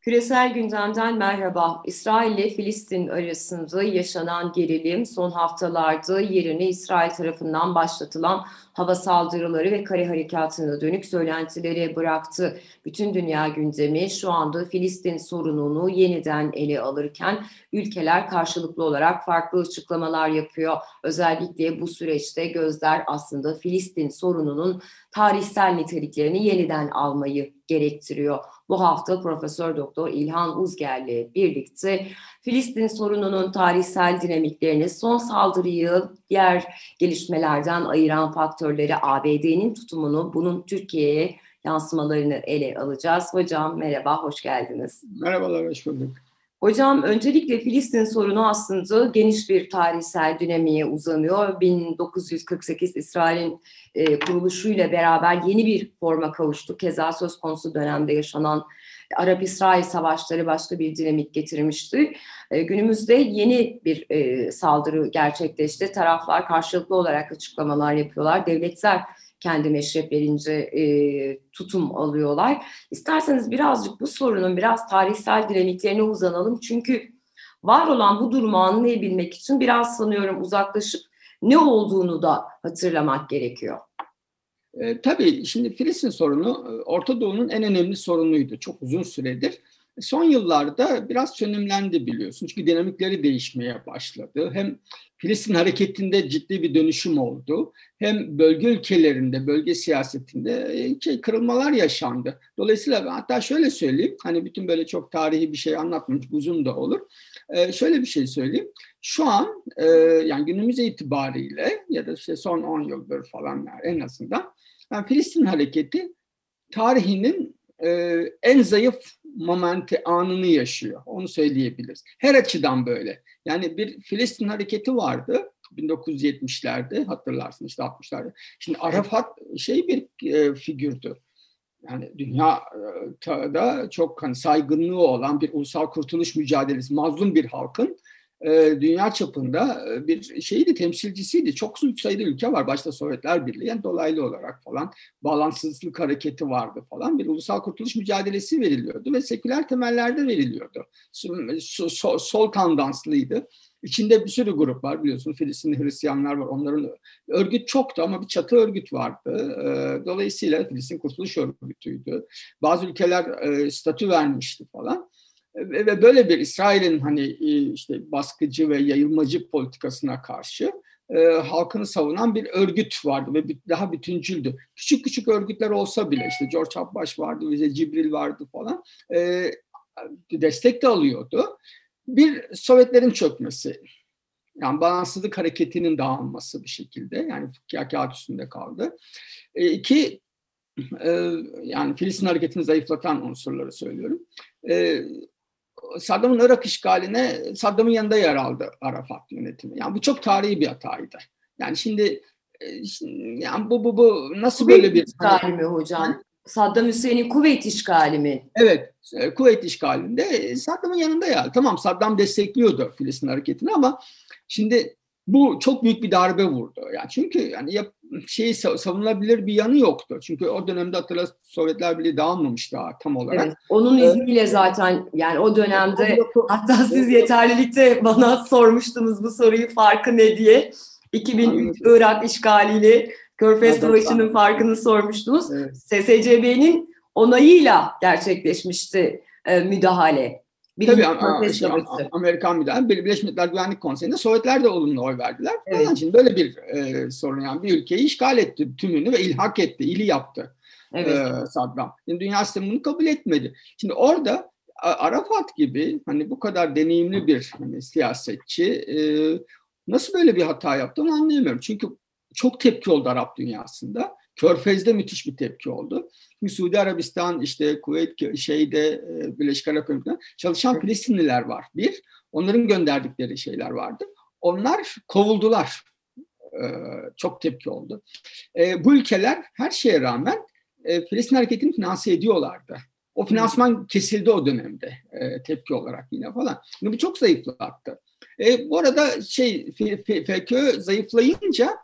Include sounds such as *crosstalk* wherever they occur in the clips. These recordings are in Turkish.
Küresel gündemden merhaba. İsrail ile Filistin arasında yaşanan gerilim son haftalarda yerini İsrail tarafından başlatılan hava saldırıları ve kare harekatına dönük söylentileri bıraktı. Bütün dünya gündemi şu anda Filistin sorununu yeniden ele alırken ülkeler karşılıklı olarak farklı açıklamalar yapıyor. Özellikle bu süreçte gözler aslında Filistin sorununun tarihsel niteliklerini yeniden almayı gerektiriyor. Bu hafta Profesör Doktor İlhan Uzger ile birlikte Filistin sorununun tarihsel dinamiklerini, son saldırıyı diğer gelişmelerden ayıran faktörleri, ABD'nin tutumunu, bunun Türkiye'ye yansımalarını ele alacağız. Hocam merhaba, hoş geldiniz. Merhabalar, hoş bulduk. Hocam öncelikle Filistin sorunu aslında geniş bir tarihsel dinamiğe uzanıyor. 1948 İsrail'in e, kuruluşuyla beraber yeni bir forma kavuştu. Keza söz konusu dönemde yaşanan Arap-İsrail savaşları başka bir dinamik getirmişti. E, günümüzde yeni bir e, saldırı gerçekleşti. Taraflar karşılıklı olarak açıklamalar yapıyorlar. Devletler kendi meşreplerince e, tutum alıyorlar. İsterseniz birazcık bu sorunun biraz tarihsel dinamiklerine uzanalım. Çünkü var olan bu durumu anlayabilmek için biraz sanıyorum uzaklaşıp ne olduğunu da hatırlamak gerekiyor. E, tabii şimdi Filistin sorunu Orta Doğu'nun en önemli sorunuydu çok uzun süredir. Son yıllarda biraz sönümlendi biliyorsun. Çünkü dinamikleri değişmeye başladı. Hem Filistin hareketinde ciddi bir dönüşüm oldu. Hem bölge ülkelerinde, bölge siyasetinde e, şey, kırılmalar yaşandı. Dolayısıyla hatta şöyle söyleyeyim. Hani bütün böyle çok tarihi bir şey anlatmamış, uzun da olur. Ee, şöyle bir şey söyleyeyim. Şu an e, yani günümüz itibariyle ya da işte son 10 yıldır falan en azından yani Filistin hareketi tarihinin e, en zayıf momenti anını yaşıyor. Onu söyleyebiliriz. Her açıdan böyle. Yani bir Filistin hareketi vardı 1970'lerde hatırlarsın işte 60'larda. Şimdi Arafat şey bir e, figürdü. Yani dünyada çok hani saygınlığı olan bir ulusal kurtuluş mücadelesi, mazlum bir halkın e, dünya çapında e, bir şeydi, temsilcisiydi. Çok sayıda ülke var. Başta Sovyetler Birliği, yani dolaylı olarak falan bağlantısızlık hareketi vardı falan. Bir ulusal kurtuluş mücadelesi veriliyordu ve seküler temellerde veriliyordu. Sol, tandanslıydı. İçinde bir sürü grup var biliyorsun. Filistinli Hristiyanlar var. Onların örgüt çoktu ama bir çatı örgüt vardı. E, dolayısıyla Filistin Kurtuluş Örgütü'ydü. Bazı ülkeler statü vermişti falan ve böyle bir İsrail'in hani e, işte baskıcı ve yayılmacı politikasına karşı e, halkını savunan bir örgüt vardı ve daha bütüncüldü. Küçük küçük örgütler olsa bile işte George Abbaş vardı, bize Cibril vardı falan e, destek de alıyordu. Bir Sovyetlerin çökmesi, yani bağımsızlık hareketinin dağılması bir şekilde yani kağıt üstünde kaldı. E, iki, e, yani Filistin hareketini zayıflatan unsurları söylüyorum. E, Saddam'ın Irak işgaline Saddam'ın yanında yer aldı Arafat yönetimi. Yani bu çok tarihi bir hataydı. Yani şimdi, e, yani bu bu bu nasıl Kuveyt böyle bir işgali mi hocam? Saddam Hüseyin'in Kuveyt işgali mi? Evet, e, Kuveyt işgalinde Saddam'ın yanında ya. Tamam Saddam destekliyordu Filistin hareketini ama şimdi bu çok büyük bir darbe vurdu. Yani çünkü yani yap, şey savunulabilir bir yanı yoktu. Çünkü o dönemde hatırla Sovyetler Birliği dağılmamış daha tam olarak. Evet, onun ee, izniyle zaten yani o dönemde hatta siz yeterlilikte bana sormuştunuz bu soruyu farkı ne diye. 2003 Irak işgaliyle Körfez Savaşı'nın farkını sormuştunuz. Evet. SSCB'nin onayıyla gerçekleşmişti e, müdahale. Tabii işte, Amerikan müdahale Birleşmiş Milletler Güvenlik Konseyi'nde Sovyetler de olumlu oy verdiler. Evet. Falan. Şimdi böyle bir e, sorun yani bir ülkeyi işgal etti tümünü ve ilhak etti, ili yaptı evet. e, Saddam. Yani dünya sistemi bunu kabul etmedi. Şimdi orada Arafat gibi hani bu kadar deneyimli bir hani, siyasetçi e, nasıl böyle bir hata yaptığını anlayamıyorum. Çünkü çok tepki oldu Arap dünyasında. Körfez'de müthiş bir tepki oldu. Şimdi Suudi Arabistan, işte Kuveyt, şeyde e, Birleşik Arap Emirlikleri'nde çalışan Filistinliler var. Bir, onların gönderdikleri şeyler vardı. Onlar kovuldular. Ee, çok tepki oldu. Ee, bu ülkeler her şeye rağmen e, Filistin hareketini finanse ediyorlardı. O finansman kesildi o dönemde e, tepki olarak yine falan. Şimdi bu çok zayıflattı. E, bu arada şey FKÖ zayıflayınca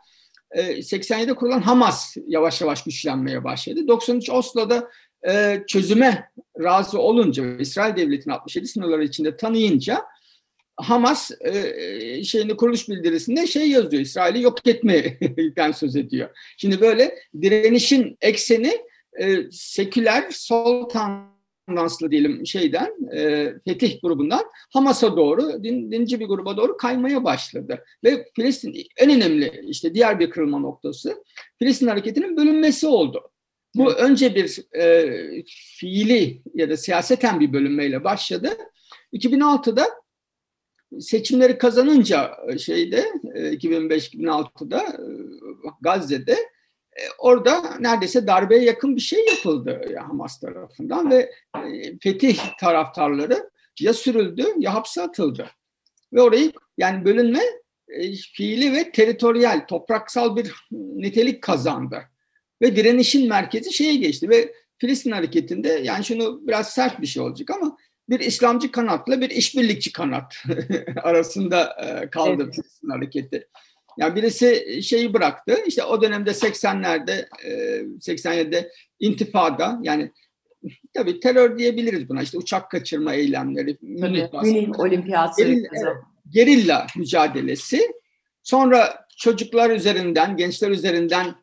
87'de e, kurulan Hamas yavaş yavaş güçlenmeye başladı. 93 Oslo'da çözüme razı olunca İsrail Devleti'ni 67 sınırları içinde tanıyınca Hamas e, şeyini kuruluş bildirisinde şey yazıyor. İsrail'i yok etmeden söz ediyor. Şimdi böyle direnişin ekseni seküler sol tandanslı diyelim şeyden e, Fetih grubundan Hamas'a doğru din, dinci bir gruba doğru kaymaya başladı. Ve Filistin en önemli işte diğer bir kırılma noktası Filistin hareketinin bölünmesi oldu. Bu önce bir e, fiili ya da siyaseten bir bölünmeyle başladı. 2006'da seçimleri kazanınca şeyde 2005-2006'da e, Gazze'de e, orada neredeyse darbeye yakın bir şey yapıldı Hamas tarafından ve fetih taraftarları ya sürüldü ya hapse atıldı. Ve orayı yani bölünme fiili ve teritoryal, topraksal bir nitelik kazandı. Ve direnişin merkezi şeye geçti ve Filistin hareketinde yani şunu biraz sert bir şey olacak ama bir İslamcı kanatla bir işbirlikçi kanat *laughs* arasında e, kaldı evet. Filistin hareketi. Yani birisi şeyi bıraktı. İşte o dönemde 80'lerde 87'de intifada yani tabii terör diyebiliriz buna. İşte uçak kaçırma eylemleri, Münih, Münih olimpiyatı. Gerilla, gerilla mücadelesi. Sonra çocuklar üzerinden, gençler üzerinden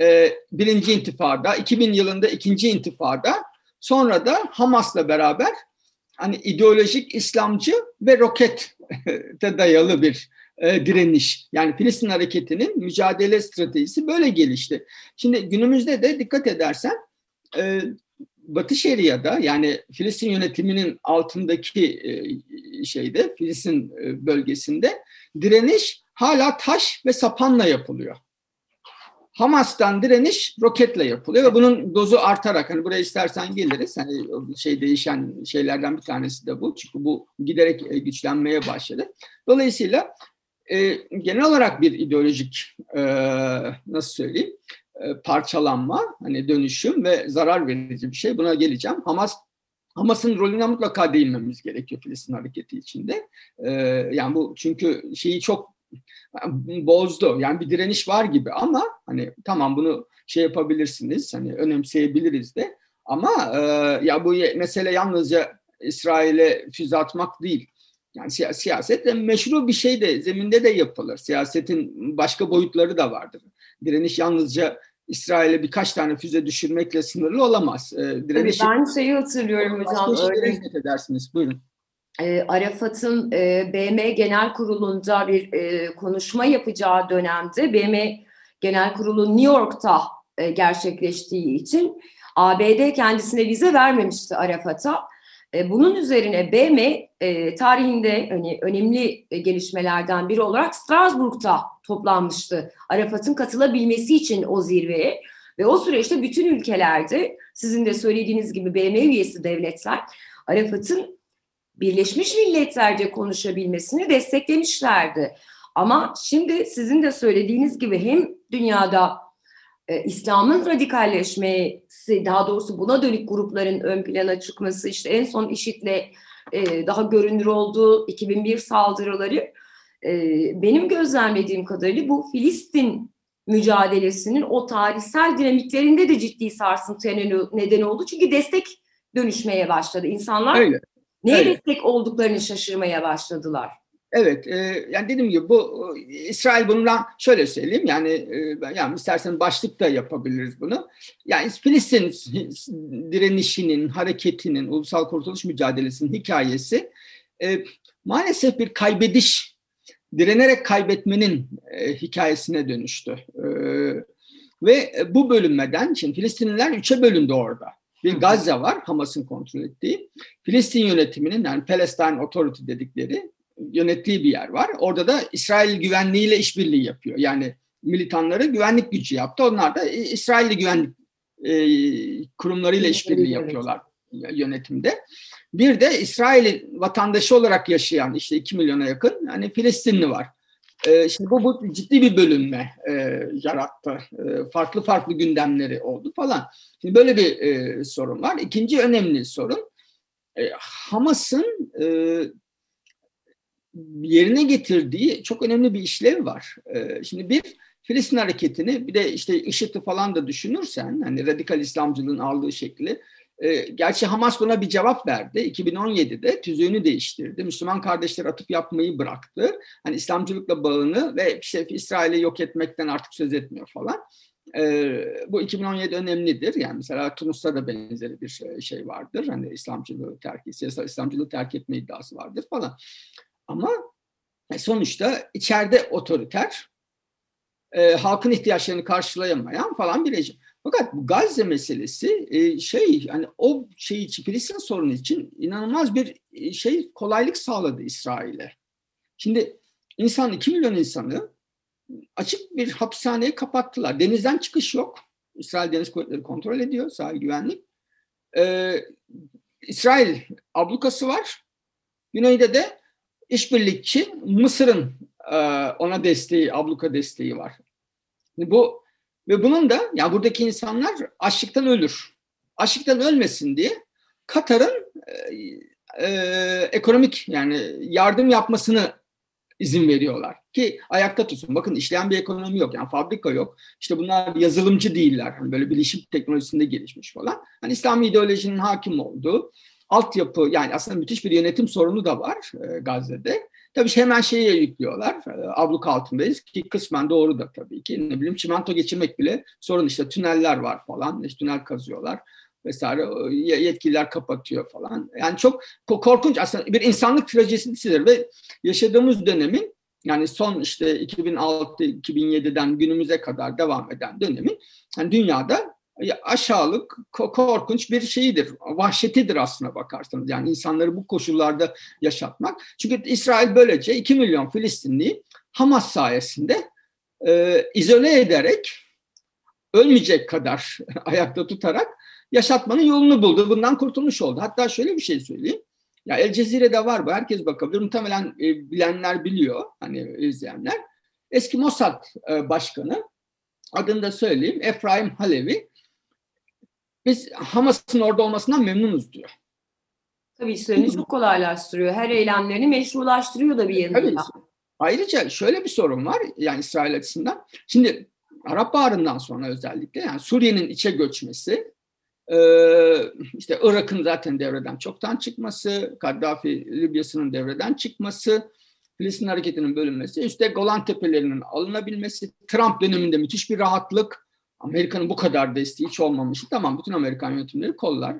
e, birinci intifada, 2000 yılında ikinci intifada, sonra da Hamas'la beraber hani ideolojik İslamcı ve rokete *laughs* dayalı bir e, direniş. Yani Filistin hareketinin mücadele stratejisi böyle gelişti. Şimdi günümüzde de dikkat edersen e, Batı Şeria'da yani Filistin yönetiminin altındaki e, şeyde Filistin e, bölgesinde direniş hala taş ve sapanla yapılıyor. Hamas'tan direniş roketle yapılıyor ve bunun dozu artarak hani buraya istersen geliriz. Hani şey değişen şeylerden bir tanesi de bu. Çünkü bu giderek e, güçlenmeye başladı. Dolayısıyla e, genel olarak bir ideolojik e, nasıl söyleyeyim e, parçalanma, hani dönüşüm ve zarar verici bir şey. Buna geleceğim. Hamas Hamas'ın rolüne mutlaka değinmemiz gerekiyor Filistin hareketi içinde. E, yani bu çünkü şeyi çok bozdu. Yani bir direniş var gibi ama hani tamam bunu şey yapabilirsiniz. Hani önemseyebiliriz de. Ama e, ya bu mesele yalnızca İsrail'e füze atmak değil. Yani siyaset de meşru bir şey de zeminde de yapılır. Siyasetin başka boyutları da vardır. Direniş yalnızca İsrail'e birkaç tane füze düşürmekle sınırlı olamaz. E, direniş, ben şeyi hatırlıyorum hocam. Öyle edersiniz. Buyurun e, Arafat'ın e, BM Genel Kurulu'nda bir e, konuşma yapacağı dönemde BM Genel Kurulu New York'ta e, gerçekleştiği için ABD kendisine vize vermemişti Arafat'a. E, bunun üzerine BM e, tarihinde hani, önemli e, gelişmelerden biri olarak Strasbourg'da toplanmıştı. Arafat'ın katılabilmesi için o zirveye ve o süreçte bütün ülkelerde sizin de söylediğiniz gibi BM üyesi devletler Arafat'ın Birleşmiş Milletler'ce konuşabilmesini desteklemişlerdi. Ama şimdi sizin de söylediğiniz gibi hem dünyada e, İslam'ın radikalleşmesi, daha doğrusu buna dönük grupların ön plana çıkması, işte en son IŞİD'le e, daha görünür olduğu 2001 saldırıları, e, benim gözlemlediğim kadarıyla bu Filistin mücadelesinin o tarihsel dinamiklerinde de ciddi sarsıntıya neden oldu. Çünkü destek dönüşmeye başladı. İnsanlar Öyle. Neye evet. destek olduklarını şaşırmaya başladılar. Evet, e, yani dediğim gibi bu İsrail bundan şöyle söyleyeyim yani e, yani istersen başlık da yapabiliriz bunu. Yani Filistin *laughs* direnişinin, hareketinin, ulusal kurtuluş mücadelesinin hikayesi e, maalesef bir kaybediş, direnerek kaybetmenin e, hikayesine dönüştü. E, ve bu bölünmeden, şimdi Filistinliler üçe bölündü orada bir Gazze var Hamas'ın kontrol ettiği. Filistin yönetiminin yani Palestine Authority dedikleri yönettiği bir yer var. Orada da İsrail güvenliğiyle işbirliği yapıyor. Yani militanları güvenlik gücü yaptı. Onlar da İsrailli güvenlik e, kurumlarıyla işbirliği yapıyorlar yönetimde. Bir de İsrail vatandaşı olarak yaşayan işte 2 milyona yakın hani Filistinli var. E, şimdi bu, bu ciddi bir bölünme e, yarattı. E, farklı farklı gündemleri oldu falan. Şimdi böyle bir e, sorun var. İkinci önemli sorun e, Hamas'ın e, yerine getirdiği çok önemli bir işlev var. E, şimdi bir Filistin hareketini bir de işte IŞİD'i falan da düşünürsen hani radikal İslamcılığın aldığı şekli E, gerçi Hamas buna bir cevap verdi. 2017'de tüzüğünü değiştirdi. Müslüman kardeşler atıp yapmayı bıraktı. Hani İslamcılıkla bağını ve işte İsrail'i yok etmekten artık söz etmiyor falan. E, bu 2017 önemlidir. Yani mesela Tunus'ta da benzeri bir şey vardır. Hani İslamcılığı terk, siyasal İslamcılığı terk etme iddiası vardır falan. Ama sonuçta içeride otoriter, e, halkın ihtiyaçlarını karşılayamayan falan bir rejim. Fakat bu Gazze meselesi e, şey yani o şey için sorunu için inanılmaz bir e, şey kolaylık sağladı İsrail'e. Şimdi insan 2 milyon insanı açık bir hapishaneye kapattılar. Denizden çıkış yok. İsrail Deniz Kuvvetleri kontrol ediyor. Sahil güvenlik. Ee, İsrail ablukası var. Güneyde de işbirlikçi Mısır'ın e, ona desteği, abluka desteği var. Bu ve bunun da yani buradaki insanlar açlıktan ölür. Açlıktan ölmesin diye Katar'ın e, e, ekonomik yani yardım yapmasını izin veriyorlar ki ayakta tutsun. Bakın işleyen bir ekonomi yok yani fabrika yok. İşte bunlar yazılımcı değiller. Hani böyle bilişim teknolojisinde gelişmiş falan. Hani İslami ideolojinin hakim olduğu altyapı yani aslında müthiş bir yönetim sorunu da var e, Gazze'de. Tabii hemen şeye yüklüyorlar. E, abluk altındayız ki kısmen doğru da tabii ki. Ne bileyim çimento geçirmek bile sorun işte tüneller var falan. İşte tünel kazıyorlar vesaire yetkililer kapatıyor falan. Yani çok korkunç aslında bir insanlık trajedisidir ve yaşadığımız dönemin yani son işte 2006-2007'den günümüze kadar devam eden dönemin yani dünyada aşağılık, korkunç bir şeyidir. Vahşetidir aslına bakarsanız. Yani insanları bu koşullarda yaşatmak. Çünkü İsrail böylece 2 milyon Filistinliyi Hamas sayesinde e, izole ederek ölmeyecek kadar *laughs* ayakta tutarak yaşatmanın yolunu buldu. Bundan kurtulmuş oldu. Hatta şöyle bir şey söyleyeyim. Ya El Cezire'de var bu. Herkes bakabilir. Muhtemelen e, bilenler biliyor. Hani izleyenler. Eski Mossad e, Başkanı adını da söyleyeyim. Efraim Halevi biz Hamas'ın orada olmasından memnunuz diyor. Tabii işlerini çok kolaylaştırıyor. Her eylemlerini meşrulaştırıyor da bir yanıyla. Tabii. Ayrıca şöyle bir sorun var yani İsrail açısından. Şimdi Arap Baharı'ndan sonra özellikle yani Suriye'nin içe göçmesi, işte Irak'ın zaten devreden çoktan çıkması, Kaddafi Libya'sının devreden çıkması, Filistin hareketinin bölünmesi, işte Golan Tepelerinin alınabilmesi, Trump döneminde müthiş bir rahatlık, Amerika'nın bu kadar desteği hiç olmamıştı. Tamam bütün Amerikan yönetimleri kollar.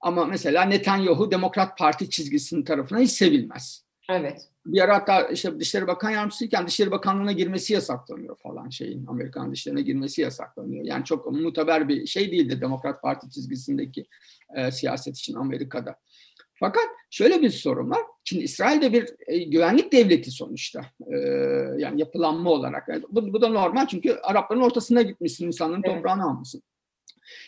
Ama mesela Netanyahu Demokrat Parti çizgisinin tarafına hiç sevilmez. Evet. Bir ara hatta işte Dışişleri Bakan Yardımcısıyken Dışişleri Bakanlığı'na girmesi yasaklanıyor falan şeyin. Amerikan dışlarına girmesi yasaklanıyor. Yani çok mutaber bir şey değildi Demokrat Parti çizgisindeki e, siyaset için Amerika'da. Fakat şöyle bir sorun var. Şimdi İsrail'de bir e, güvenlik devleti sonuçta. E, yani yapılanma olarak. Yani bu, bu da normal çünkü Arapların ortasına gitmişsin, insanların evet. toprağını almışsın.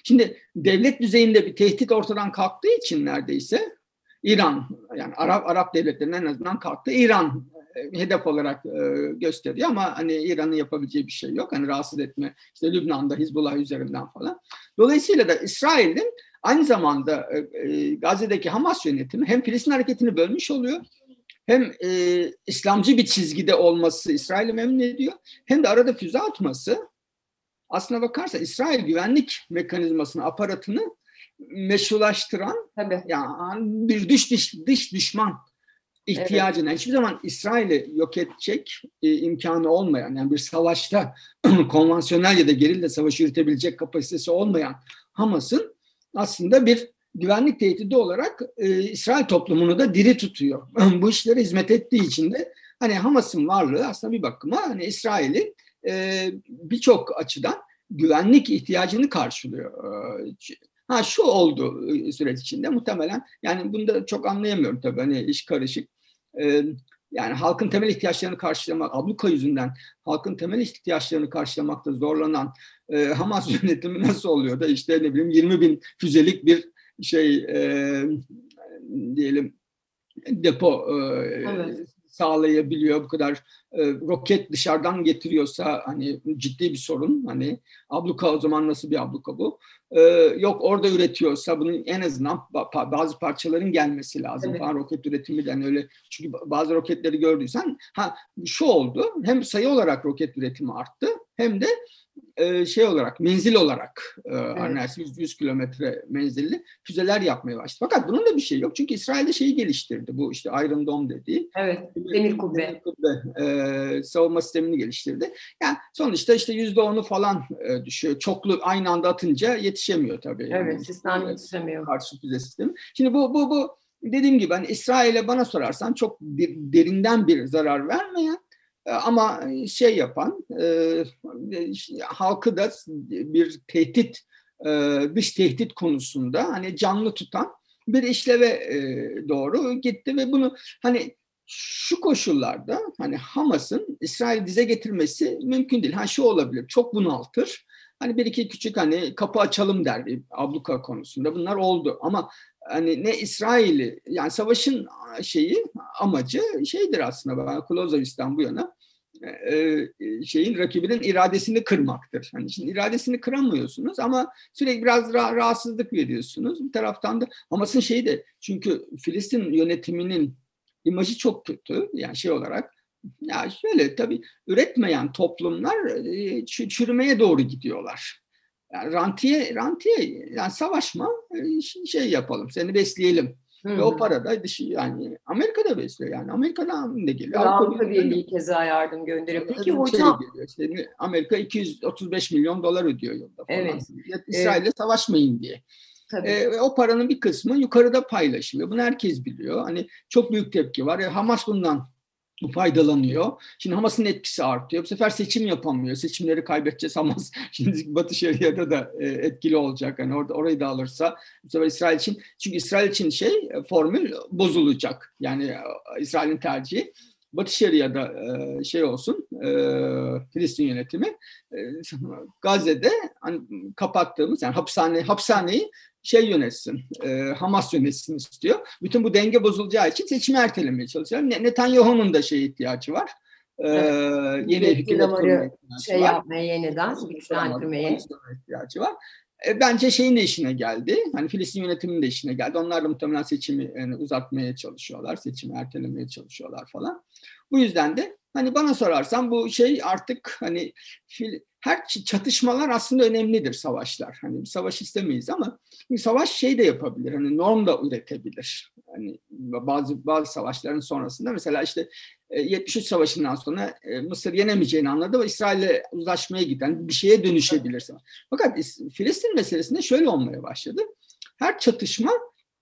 Şimdi devlet düzeyinde bir tehdit ortadan kalktığı için neredeyse İran yani Arap Arap devletlerinin en azından kalktı. İran e, hedef olarak e, gösteriyor ama hani İran'ın yapabileceği bir şey yok. Hani rahatsız etme işte Lübnan'da Hizbullah üzerinden falan. Dolayısıyla da İsrail'in Aynı zamanda e, e, Gazze'deki Hamas yönetimi hem Filistin hareketini bölmüş oluyor, hem e, İslamcı bir çizgide olması İsrail'i memnun ediyor, hem de arada füze atması aslına bakarsa İsrail güvenlik mekanizmasını, aparatını meşrulaştıran Tabii. yani bir dış dış, dış düşman ihtiyacına evet. hiçbir zaman İsrail'i yok edecek e, imkanı olmayan yani bir savaşta *clears throat* konvansiyonel ya da gerilla savaşı yürütebilecek kapasitesi olmayan Hamas'ın aslında bir güvenlik tehdidi olarak e, İsrail toplumunu da diri tutuyor. *laughs* Bu işlere hizmet ettiği için de hani Hamas'ın varlığı aslında bir bakıma hani İsrail'in e, birçok açıdan güvenlik ihtiyacını karşılıyor. E, ha şu oldu e, süreç içinde muhtemelen yani bunu da çok anlayamıyorum tabii hani iş karışık. E, yani halkın temel ihtiyaçlarını karşılamak, abluka yüzünden halkın temel ihtiyaçlarını karşılamakta zorlanan e, Hamas *laughs* yönetimi nasıl oluyor da işte ne bileyim 20 bin füzelik bir şey e, diyelim depo e, evet. Sağlayabiliyor bu kadar e, roket dışarıdan getiriyorsa hani ciddi bir sorun. Hani abluka o zaman nasıl bir abluka bu? E, yok orada üretiyorsa bunun en azından bazı parçaların gelmesi lazım evet. falan roket üretiminden öyle. Çünkü bazı roketleri gördüysen ha şu oldu hem sayı olarak roket üretimi arttı hem de e, şey olarak, menzil olarak e, evet. 100, 100 kilometre menzilli füzeler yapmaya başladı. Fakat bunun da bir şey yok. Çünkü İsrail'de şeyi geliştirdi. Bu işte Iron Dome dediği. Evet, demir kubbe. Demir kubbe e, savunma sistemini geliştirdi. Yani sonuçta işte yüzde onu falan e, düşüyor. Çoklu aynı anda atınca yetişemiyor tabii. Evet, yani. sistem yetişemiyor. Karşı füze sistemi. Şimdi bu, bu, bu dediğim gibi hani İsrail'e bana sorarsan çok bir, derinden bir zarar vermeyen ama şey yapan e, halkı da bir tehdit e, dış tehdit konusunda hani canlı tutan bir işleve e, doğru gitti ve bunu hani şu koşullarda hani Hamas'ın İsrail dize getirmesi mümkün değil. Ha şu olabilir. Çok bunaltır. Hani bir iki küçük hani kapı açalım der abluka konusunda. Bunlar oldu ama hani ne İsrail'i yani savaşın şeyi amacı şeydir aslında ben Klozovic'den bu yana e, şeyin rakibinin iradesini kırmaktır. Hani şimdi iradesini kıramıyorsunuz ama sürekli biraz rah- rahatsızlık veriyorsunuz. Bir taraftan da Hamas'ın şeyi de çünkü Filistin yönetiminin imajı çok kötü yani şey olarak ya şöyle tabii üretmeyen toplumlar e, çürümeye doğru gidiyorlar. Yani rantiye, rantiye yani savaşma e, şey yapalım seni besleyelim. Hı-hı. Ve o para da dışı yani Amerika'da besliyor yani Amerika'dan da geliyor. Avrupa Birliği keza yardım gönderiyor. Peki şey hocam. Geliyor. İşte Amerika 235 milyon dolar ödüyor yılda falan. Evet. İsrail'le evet. savaşmayın diye. Tabii. E, o paranın bir kısmı yukarıda paylaşılıyor. Bunu herkes biliyor. Hani çok büyük tepki var. E, Hamas bundan faydalanıyor. Şimdi Hamas'ın etkisi artıyor. Bu sefer seçim yapamıyor. Seçimleri kaybedeceğiz Hamas. *laughs* Şimdi Batı Şeria'da da e, etkili olacak. Hani orada orayı da alırsa bu sefer İsrail için çünkü İsrail için şey e, formül bozulacak. Yani e, İsrail'in tercihi. Batı Şeria'da şey olsun, Filistin yönetimi Gazze'de hani kapattığımız yani hapishane hapishaneyi şey yönetsin, e, Hamas yönetsin istiyor. Bütün bu denge bozulacağı için seçimi ertelemeye çalışıyor. Netanyahu'nun da şey ihtiyacı var. E, yeni hükümet şey var. yapmaya yeniden güçlendirmeye ihtiyacı var. E, bence şeyin de işine geldi. Hani Filistin yönetiminin de işine geldi. Onlar da muhtemelen seçimi yani uzatmaya çalışıyorlar. Seçimi ertelemeye çalışıyorlar falan. Bu yüzden de hani bana sorarsan bu şey artık hani fil, her çatışmalar aslında önemlidir savaşlar. Hani bir savaş istemeyiz ama bir savaş şey de yapabilir. Hani norm da üretebilir. Hani bazı bazı savaşların sonrasında mesela işte 73 e, Savaşı'ndan sonra e, Mısır yenemeyeceğini anladı ve İsrail'le uzlaşmaya giden bir şeye dönüşebilir. Fakat Filistin meselesinde şöyle olmaya başladı. Her çatışma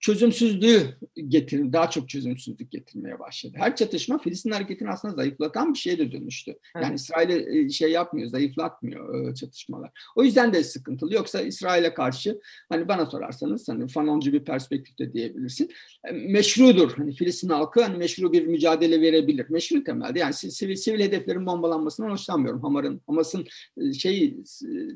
çözümsüzlüğü getirin, daha çok çözümsüzlük getirmeye başladı. Her çatışma Filistin hareketini aslında zayıflatan bir şeye de dönüştü. Evet. Yani İsrail'e e, şey yapmıyor, zayıflatmıyor e, çatışmalar. O yüzden de sıkıntılı. Yoksa İsrail'e karşı hani bana sorarsanız hani fanoncu bir perspektifte diyebilirsin. E, meşrudur. Hani Filistin halkı hani meşru bir mücadele verebilir. Meşru temelde. Yani sivil, sivil hedeflerin bombalanmasından hoşlanmıyorum. Hamar'ın Hamas'ın şey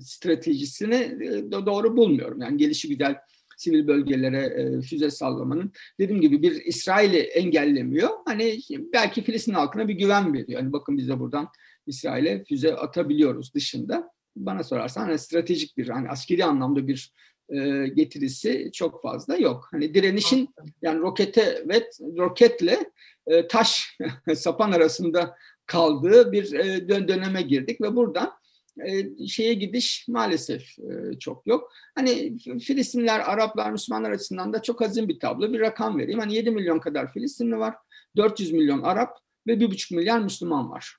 stratejisini doğru bulmuyorum. Yani gelişi güzel sivil bölgelere e, füze sallamanın dediğim gibi bir İsrail'i engellemiyor. Hani belki Filistin halkına bir güven veriyor. Hani bakın biz de buradan İsrail'e füze atabiliyoruz dışında. Bana sorarsan hani stratejik bir hani askeri anlamda bir e, getirisi çok fazla yok. Hani direnişin yani rokete ve roketle e, taş *laughs* sapan arasında kaldığı bir e, döneme girdik ve buradan e, şeye gidiş maalesef e, çok yok. Hani Filistinler, Araplar, Müslümanlar açısından da çok hazin bir tablo. Bir rakam vereyim. Hani 7 milyon kadar Filistinli var, 400 milyon Arap ve 1,5 milyar Müslüman var.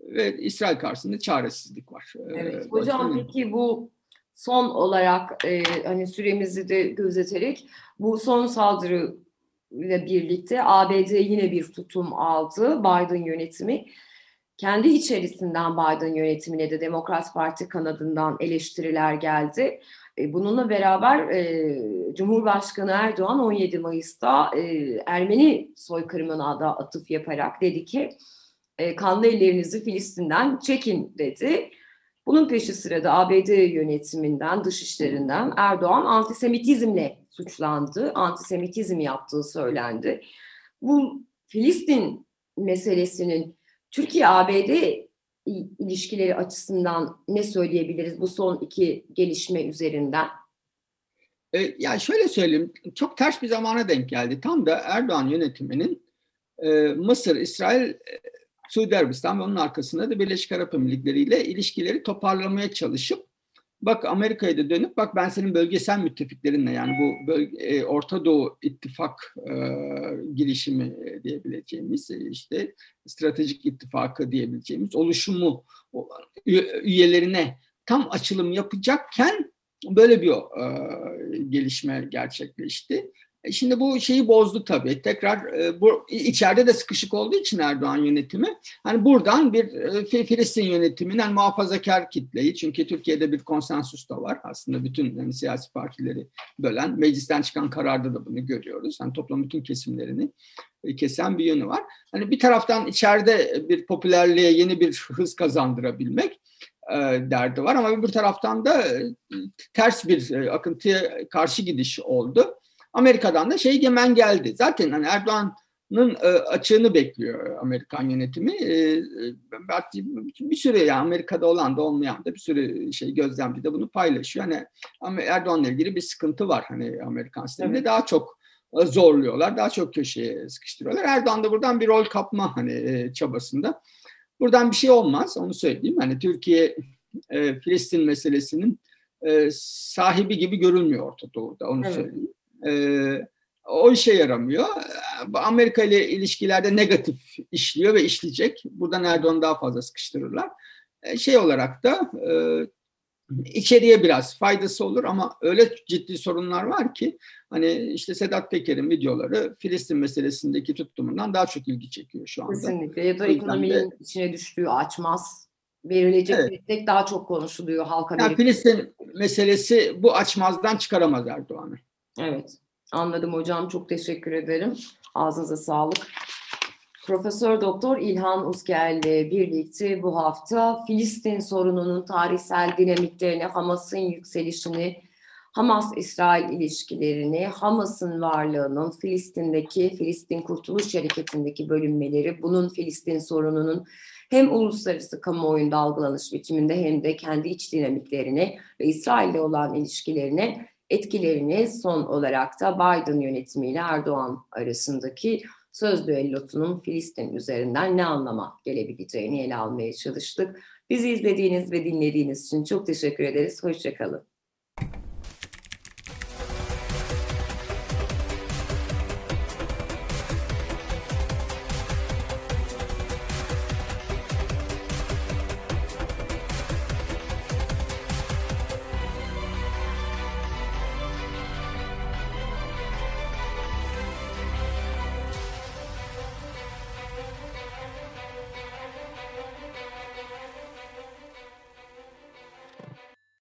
Ve İsrail karşısında çaresizlik var. E, evet. Hocam peki bu son olarak e, hani süremizi de gözeterek bu son saldırı ile birlikte ABD yine bir tutum aldı Biden yönetimi kendi içerisinden Biden yönetimine de Demokrat Parti kanadından eleştiriler geldi. E, bununla beraber e, Cumhurbaşkanı Erdoğan 17 Mayıs'ta e, Ermeni soykırımına da atıf yaparak dedi ki e, kanlı ellerinizi Filistin'den çekin dedi. Bunun peşi sırada ABD yönetiminden, dışişlerinden Erdoğan antisemitizmle suçlandı. Antisemitizm yaptığı söylendi. Bu Filistin meselesinin Türkiye-ABD ilişkileri açısından ne söyleyebiliriz bu son iki gelişme üzerinden? E, ya şöyle söyleyeyim, çok ters bir zamana denk geldi. Tam da Erdoğan yönetiminin e, Mısır, İsrail e, Suudi Arabistan ve onun arkasında da Birleşik Arap Emirlikleri ile ilişkileri toparlamaya çalışıp bak Amerika'ya da dönüp bak ben senin bölgesel müttefiklerinle yani bu bölge, e, Orta Doğu ittifak e, girişimi diyebileceğimiz e, işte stratejik ittifakı diyebileceğimiz oluşumu üyelerine tam açılım yapacakken böyle bir e, gelişme gerçekleşti. E, şimdi bu şeyi bozdu tabii. Tekrar e, bu içeride de sıkışık olduğu için Erdoğan yönetimi hani buradan bir e, Filistin yönetiminden muhafazakar kitleyi çünkü Türkiye'de bir konsensus da var. Aslında bütün yani siyasi partileri bölen meclisten çıkan kararda da bunu görüyoruz. Hani toplam bütün kesimlerini kesen bir yönü var. Hani bir taraftan içeride bir popülerliğe yeni bir hız kazandırabilmek derdi var ama bir taraftan da ters bir akıntıya karşı gidiş oldu. Amerika'dan da şey gemen geldi. Zaten hani Erdoğan'ın e, açığını bekliyor Amerikan yönetimi. E, e bir sürü yani Amerika'da olan da olmayan da bir sürü şey gözlemci de bunu paylaşıyor. Hani Erdoğan'la ilgili bir sıkıntı var hani Amerikan sisteminde. Evet. Daha çok e, zorluyorlar, daha çok köşeye sıkıştırıyorlar. Erdoğan da buradan bir rol kapma hani e, çabasında. Buradan bir şey olmaz, onu söyleyeyim. Hani Türkiye e, Filistin meselesinin e, sahibi gibi görülmüyor Orta Doğu'da, onu evet. söyleyeyim. E, o işe yaramıyor. Amerika ile ilişkilerde negatif işliyor ve işleyecek. Buradan Erdoğan'ı daha fazla sıkıştırırlar. E, şey olarak da e, içeriye biraz faydası olur ama öyle ciddi sorunlar var ki hani işte Sedat Peker'in videoları Filistin meselesindeki tutumundan daha çok ilgi çekiyor şu anda. Kesinlikle ya da ekonominin de, içine düştüğü açmaz verilecek evet. destek daha çok konuşuluyor halka. Yani Filistin meselesi bu açmazdan çıkaramaz Erdoğan'ı. Evet, anladım hocam. Çok teşekkür ederim. Ağzınıza sağlık. Profesör Doktor İlhan Uzger ile birlikte bu hafta Filistin sorununun tarihsel dinamiklerini, Hamas'ın yükselişini, Hamas-İsrail ilişkilerini, Hamas'ın varlığının Filistin'deki, Filistin Kurtuluş Hareketi'ndeki bölünmeleri, bunun Filistin sorununun hem uluslararası kamuoyunda algılanış biçiminde hem de kendi iç dinamiklerini ve İsrail'le olan ilişkilerini etkilerini son olarak da Biden yönetimiyle Erdoğan arasındaki söz düellosunun Filistin üzerinden ne anlama gelebileceğini ele almaya çalıştık. Bizi izlediğiniz ve dinlediğiniz için çok teşekkür ederiz. Hoşçakalın.